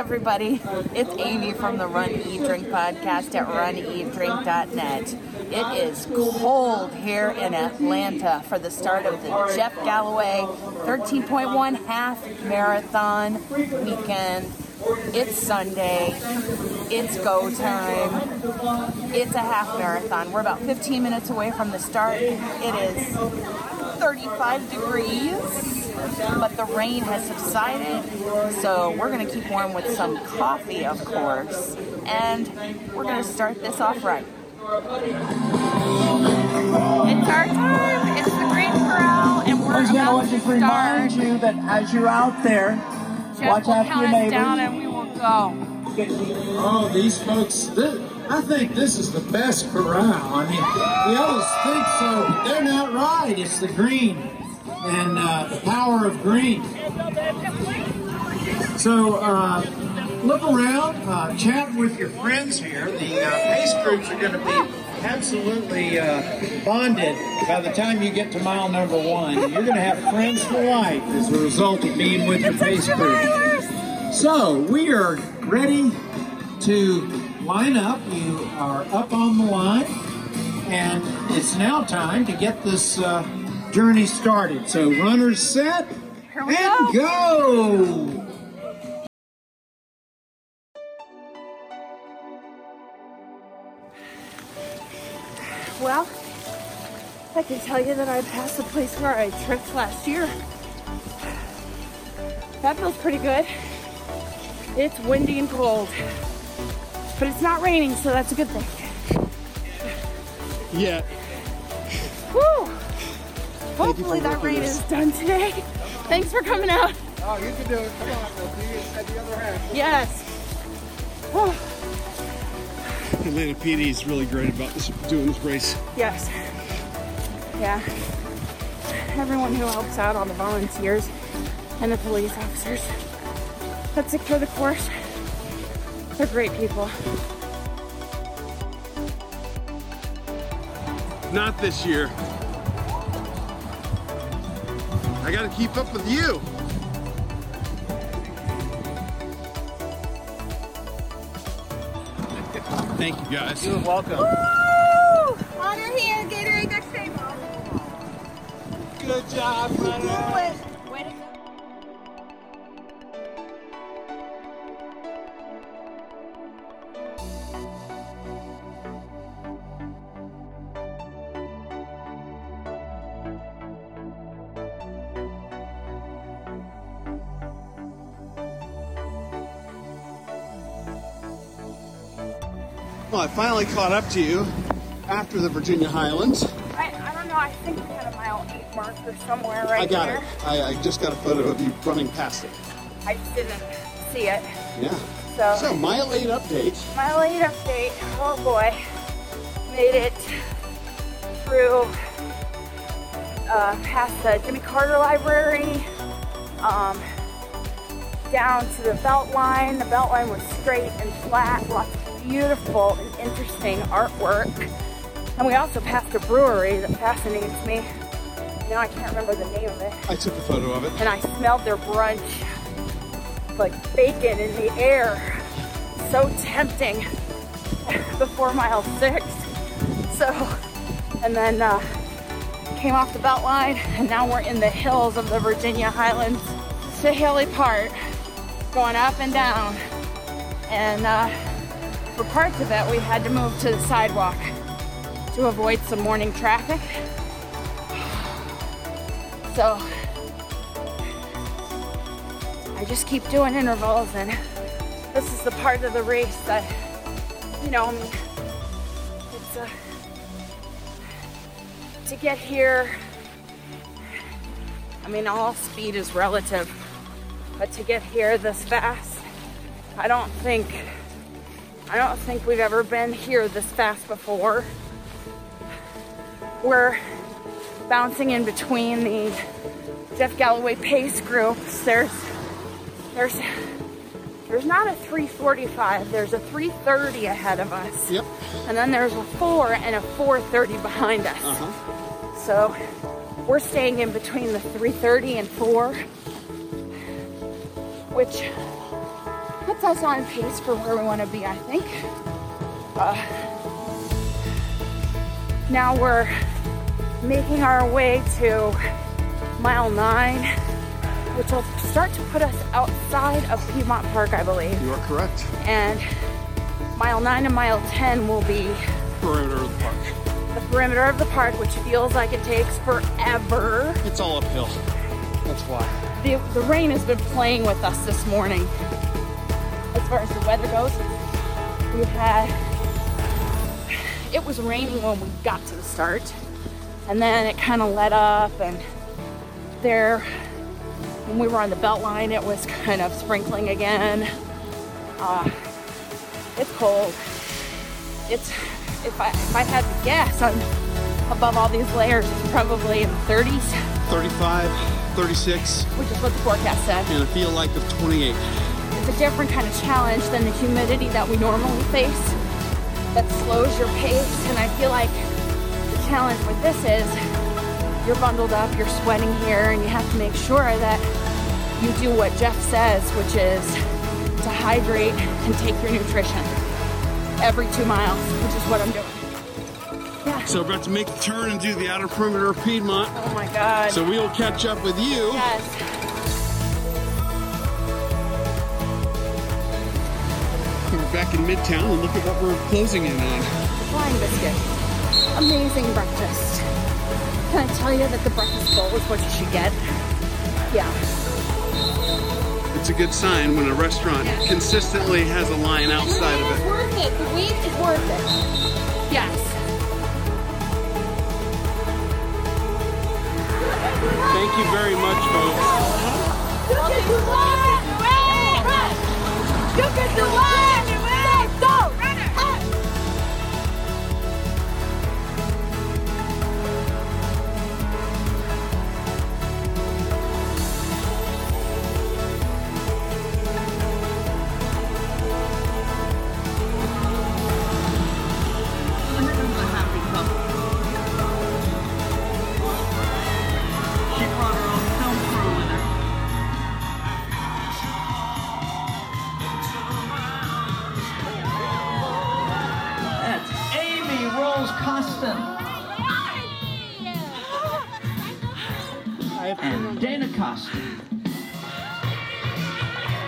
everybody. It's Amy from the Run Eat Drink podcast at runeatdrink.net. It is cold here in Atlanta for the start of the Jeff Galloway 13.1 half marathon weekend. It's Sunday. It's go time. It's a half marathon. We're about 15 minutes away from the start. It is 35 degrees but the rain has subsided, so we're going to keep warm with some coffee, of course, and we're going to start this off right. It's our time. It's the Green Corral, and we're Ladies and about gentlemen, to just remind start. you that as you're out there, Jeff watch will out for count your us neighbors. down, and we will go. Oh, these folks, thi- I think this is the best corral. I mean, the others think so, but they're not right. It's the green and uh, the power of green. So, uh, look around, uh, chat with your friends here. The uh, pace groups are going to be absolutely uh, bonded by the time you get to mile number one. You're going to have friends for life as a result of being with the pace group. So we are ready to line up. You are up on the line, and it's now time to get this uh, journey started. So runners set and go. Well, I can tell you that I passed the place where I tripped last year. That feels pretty good. It's windy and cold, but it's not raining, so that's a good thing. Yeah. Hopefully that rain is done today. Thanks for coming out. Oh, you can do it. Come on, we'll at the other half. Yes. Whew. Atlanta PD is really great about this, doing this race. Yes. Yeah. Everyone who helps out, all the volunteers and the police officers that secure the course, they're great people. Not this year. I gotta keep up with you. Thank you guys. You're welcome. Woo! Honor here, Gatorade next table. Good job, runner. Well, I finally caught up to you after the Virginia Highlands. I, I don't know, I think we had a mile eight marker somewhere right I got there. it. I, I just got a photo of you running past it. I just didn't see it. Yeah. So, So, mile eight update. mile eight update. Oh boy. Made it through uh, past the Jimmy Carter Library, um, down to the Beltline. The Beltline was straight and flat, lots of beautiful and interesting artwork. And we also passed a brewery that fascinates me. Now I can't remember the name of it. I took a photo of it. and I smelled their brunch like bacon in the air. So tempting before mile six. So, and then uh, came off the Beltline, and now we're in the hills of the Virginia Highlands to hilly Park, going up and down. And uh, for parts of it, we had to move to the sidewalk to avoid some morning traffic. So, I just keep doing intervals, and this is the part of the race that, you know, I mean, it's uh, to get here. I mean, all speed is relative, but to get here this fast, I don't think, I don't think we've ever been here this fast before. We're bouncing in between the Jeff Galloway pace groups. There's there's there's not a 345, there's a 330 ahead of us. Yep. And then there's a 4 and a 430 behind us. Uh-huh. So we're staying in between the 330 and 4, which puts us on pace for where we want to be, I think. Uh, now we're making our way to mile nine, which will start to put us outside of Piedmont Park, I believe. You are correct. And mile nine and mile 10 will be Perimeter of the park. the perimeter of the park, which feels like it takes forever. It's all uphill. That's why. The, the rain has been playing with us this morning. As far as the weather goes, we've had, it was raining when we got to the start, and then it kind of let up, and there, when we were on the Beltline, it was kind of sprinkling again. Uh, it's cold. It's, if I, if I had to guess, I'm above all these layers, it's probably in the 30s. 35, 36, which is what the forecast said. and a feel like of 28. A different kind of challenge than the humidity that we normally face that slows your pace. And I feel like the challenge with this is you're bundled up, you're sweating here, and you have to make sure that you do what Jeff says, which is to hydrate and take your nutrition every two miles, which is what I'm doing. Yeah. So we're about to make the turn and do the outer perimeter of Piedmont. Oh my God. So we will catch up with you. yes. We're back in Midtown and look at what we're closing in on. Flying biscuit. Amazing breakfast. Can I tell you that the breakfast bowl is what you should get? Yeah. It's a good sign when a restaurant consistently has a line outside of It's it. worth it. The wait is worth it. Yes. Thank you very much, folks. She and Dana Costin.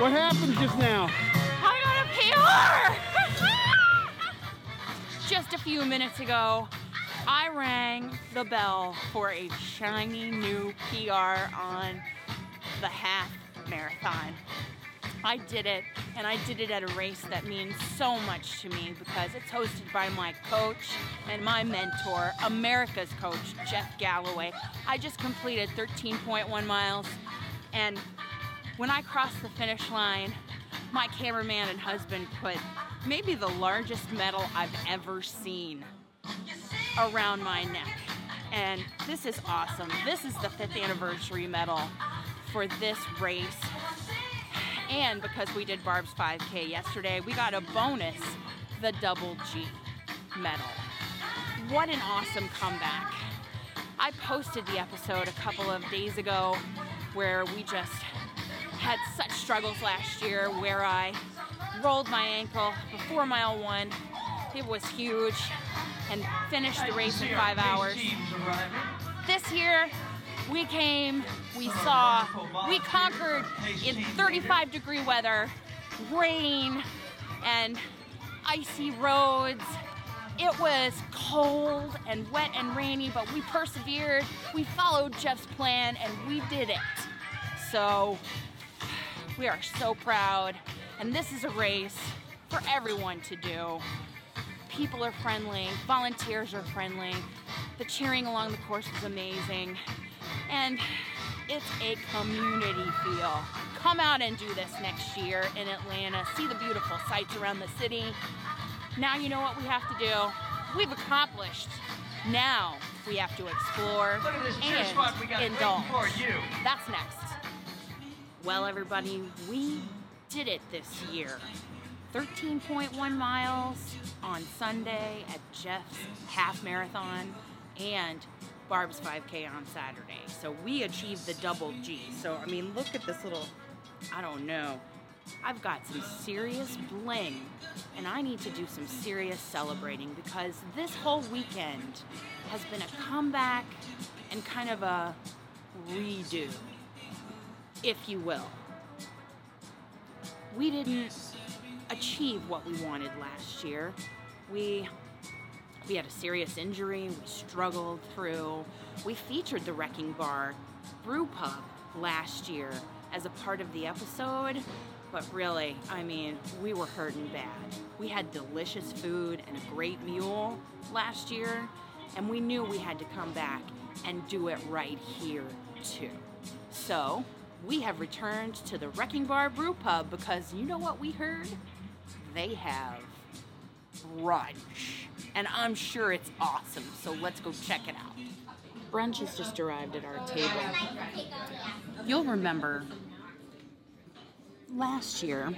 What happened just now? I got a PR! Just a few minutes ago, I rang the bell for a shiny new PR on the half marathon. I did it, and I did it at a race that means so much to me because it's hosted by my coach and my mentor, America's coach, Jeff Galloway. I just completed 13.1 miles, and when I crossed the finish line, my cameraman and husband put maybe the largest medal I've ever seen around my neck. And this is awesome. This is the fifth anniversary medal for this race. And because we did Barb's 5K yesterday, we got a bonus, the double G medal. What an awesome comeback. I posted the episode a couple of days ago where we just had such struggles last year where I rolled my ankle before mile one. It was huge and finished the race in five hours. This year, we came, we saw, we conquered in 35 degree weather, rain, and icy roads. It was cold and wet and rainy, but we persevered. We followed Jeff's plan and we did it. So we are so proud. And this is a race for everyone to do. People are friendly, volunteers are friendly. The cheering along the course is amazing. And it's a community feel. Come out and do this next year in Atlanta. See the beautiful sights around the city. Now you know what we have to do. We've accomplished. Now we have to explore Look at this and just we got waiting indulge. for you. That's next. Well, everybody, we did it this year. 13.1 miles on Sunday at Jeff's half marathon and Barb's 5K on Saturday. So we achieved the double G. So, I mean, look at this little, I don't know, I've got some serious bling, and I need to do some serious celebrating because this whole weekend has been a comeback and kind of a redo, if you will. We didn't achieve what we wanted last year. We we had a serious injury, we struggled through. We featured the Wrecking Bar Brewpub last year as a part of the episode, but really, I mean, we were hurting bad. We had delicious food and a great mule last year, and we knew we had to come back and do it right here too. So, we have returned to the Wrecking Bar Brewpub because you know what we heard? They have brunch. And I'm sure it's awesome, so let's go check it out. Brunch has just arrived at our table. You'll remember last year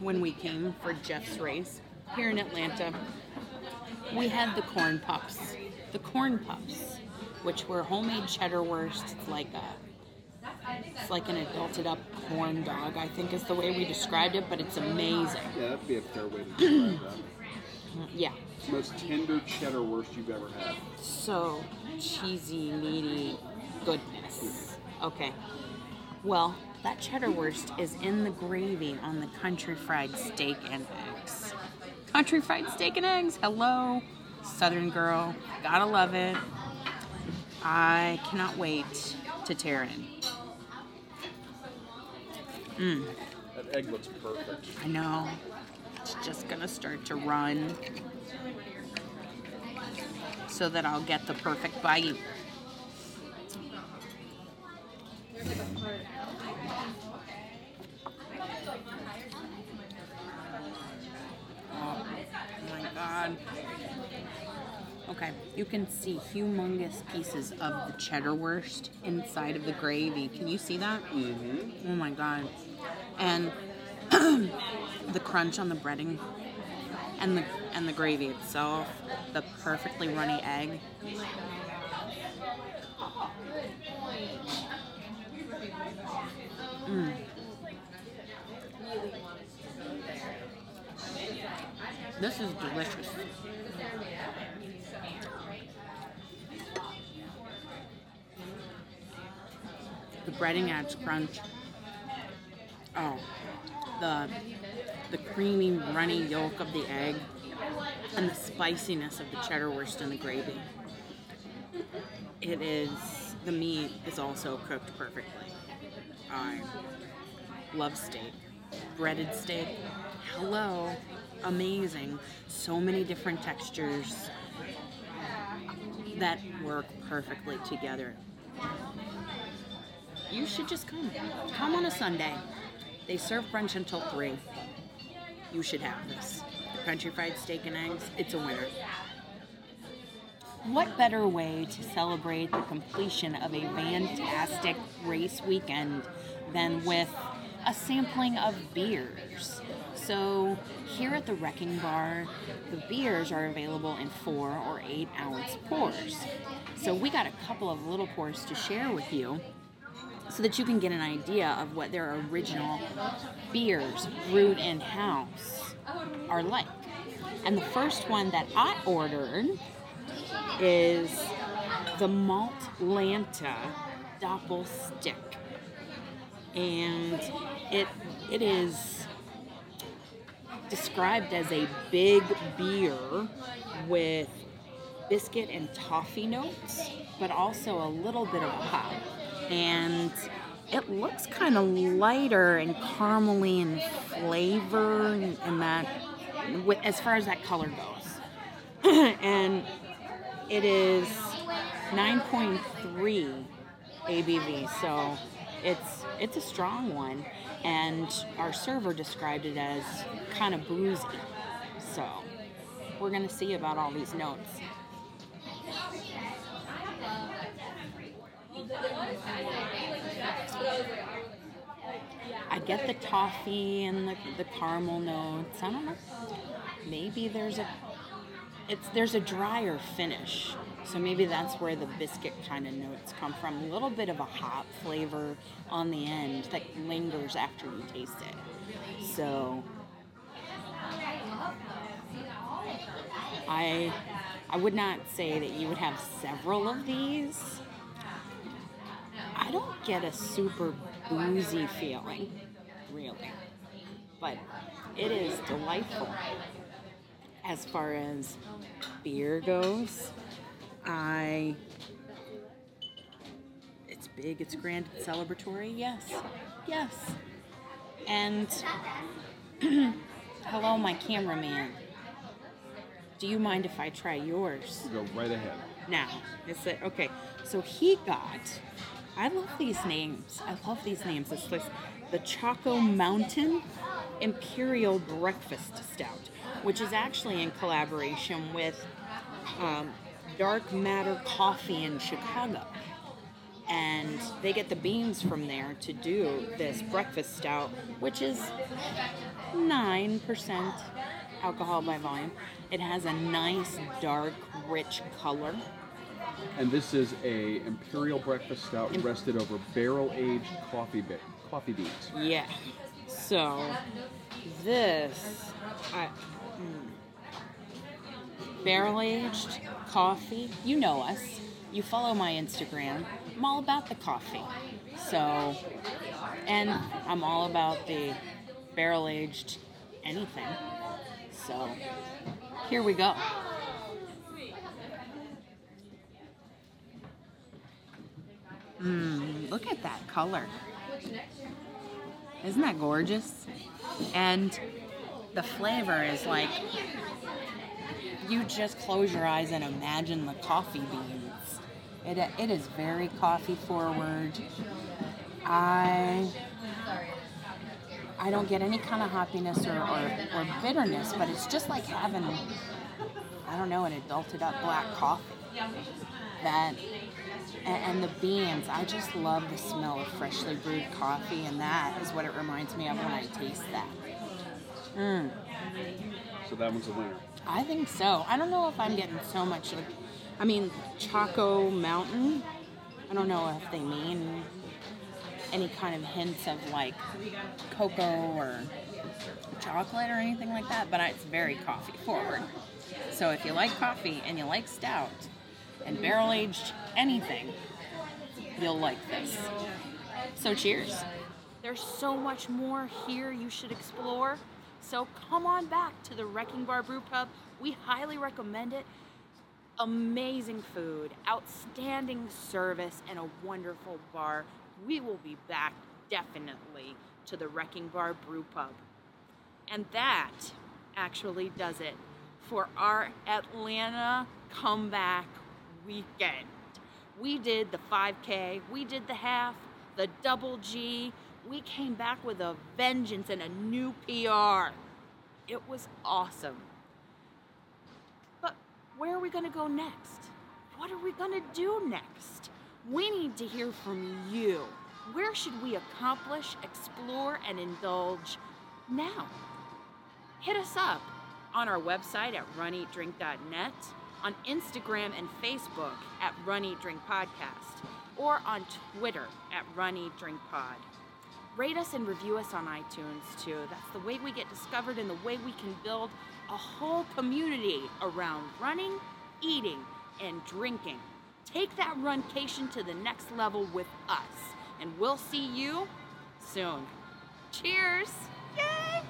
when we came for Jeff's race here in Atlanta, we had the corn pups. The corn pups, which were homemade cheddarwurst. It's like a it's like an adulted up corn dog, I think is the way we described it, but it's amazing. Yeah, that'd be a fair way to describe that. Mm, yeah. Most tender cheddarwurst you've ever had. So cheesy, meaty goodness. Okay. Well, that cheddarwurst is in the gravy on the country fried steak and eggs. Country fried steak and eggs. Hello, Southern girl. Gotta love it. I cannot wait to tear in. Mm. That egg looks perfect. I know. It's just gonna start to run so that I'll get the perfect bite. Oh my god. Okay, you can see humongous pieces of the cheddarwurst inside of the gravy. Can you see that? Mm-hmm. Oh my god. And the crunch on the breading and the and the gravy itself, the perfectly runny egg. Mm. This is delicious. The breading adds crunch. Oh, the the creamy, runny yolk of the egg and the spiciness of the cheddarwurst and the gravy. It is the meat is also cooked perfectly. I love steak. Breaded steak. Hello. Amazing. So many different textures that work perfectly together. You should just come. Come on a Sunday. They serve brunch until 3. You should have this. The country fried steak and eggs, it's a winner. What better way to celebrate the completion of a fantastic race weekend than with a sampling of beers? So, here at the Wrecking Bar, the beers are available in four or eight ounce pours. So, we got a couple of little pours to share with you so that you can get an idea of what their original beers brewed in house are like. And the first one that I ordered is the Malt Lanta Doppel Stick. And it it is described as a big beer with biscuit and toffee notes, but also a little bit of a hop. And it looks kind of lighter and caramely in flavor and, and that, with, as far as that color goes. and it is 9.3 ABV, so it's it's a strong one. And our server described it as kind of boozy. So we're gonna see about all these notes. I get the toffee and the, the caramel notes. I don't know. Maybe there's a it's there's a drier finish. So maybe that's where the biscuit kind of notes come from. A little bit of a hop flavor on the end that lingers after you taste it. So I I would not say that you would have several of these. I don't get a super boozy feeling, really. But it is delightful. As far as beer goes, I it's big, it's grand, it's celebratory. Yes. Yes. And hello my cameraman. Do you mind if I try yours? Go right ahead. now. It's a, okay. So he got. I love these names. I love these names. It's like the Choco Mountain Imperial Breakfast Stout, which is actually in collaboration with um, Dark Matter Coffee in Chicago. And they get the beans from there to do this breakfast stout, which is 9% alcohol by volume. It has a nice, dark, rich color. And this is a imperial breakfast stout rested over barrel aged coffee bit coffee beans. Yeah. So this I hmm. barrel aged coffee. You know us. You follow my Instagram. I'm all about the coffee. So and I'm all about the barrel aged anything. So here we go. Mmm, look at that color. Isn't that gorgeous? And the flavor is like you just close your eyes and imagine the coffee beans. It, it is very coffee forward. I I don't get any kind of hoppiness or, or, or bitterness, but it's just like having I don't know an adulted up black coffee. That and, and the beans, I just love the smell of freshly brewed coffee, and that is what it reminds me of when I taste that. Mm. So that one's a winner. I think so. I don't know if I'm getting so much like, I mean, Choco Mountain. I don't know if they mean any kind of hints of like cocoa or chocolate or anything like that, but it's very coffee forward. So if you like coffee and you like stout and barrel aged anything, you'll like this. So cheers. There's so much more here you should explore. So come on back to the Wrecking Bar Brewpub. We highly recommend it. Amazing food, outstanding service, and a wonderful bar. We will be back definitely to the Wrecking Bar Brew Pub. And that actually does it for our Atlanta comeback weekend. We did the 5K, we did the half, the double G. We came back with a vengeance and a new PR. It was awesome. But where are we going to go next? What are we going to do next? We need to hear from you. Where should we accomplish, explore, and indulge now? Hit us up on our website at runeatdrink.net, on Instagram and Facebook at Run Eat Drink Podcast, or on Twitter at Run Eat Drink Pod. Rate us and review us on iTunes too. That's the way we get discovered and the way we can build a whole community around running, eating, and drinking. Take that runcation to the next level with us, and we'll see you soon. Cheers! Yay!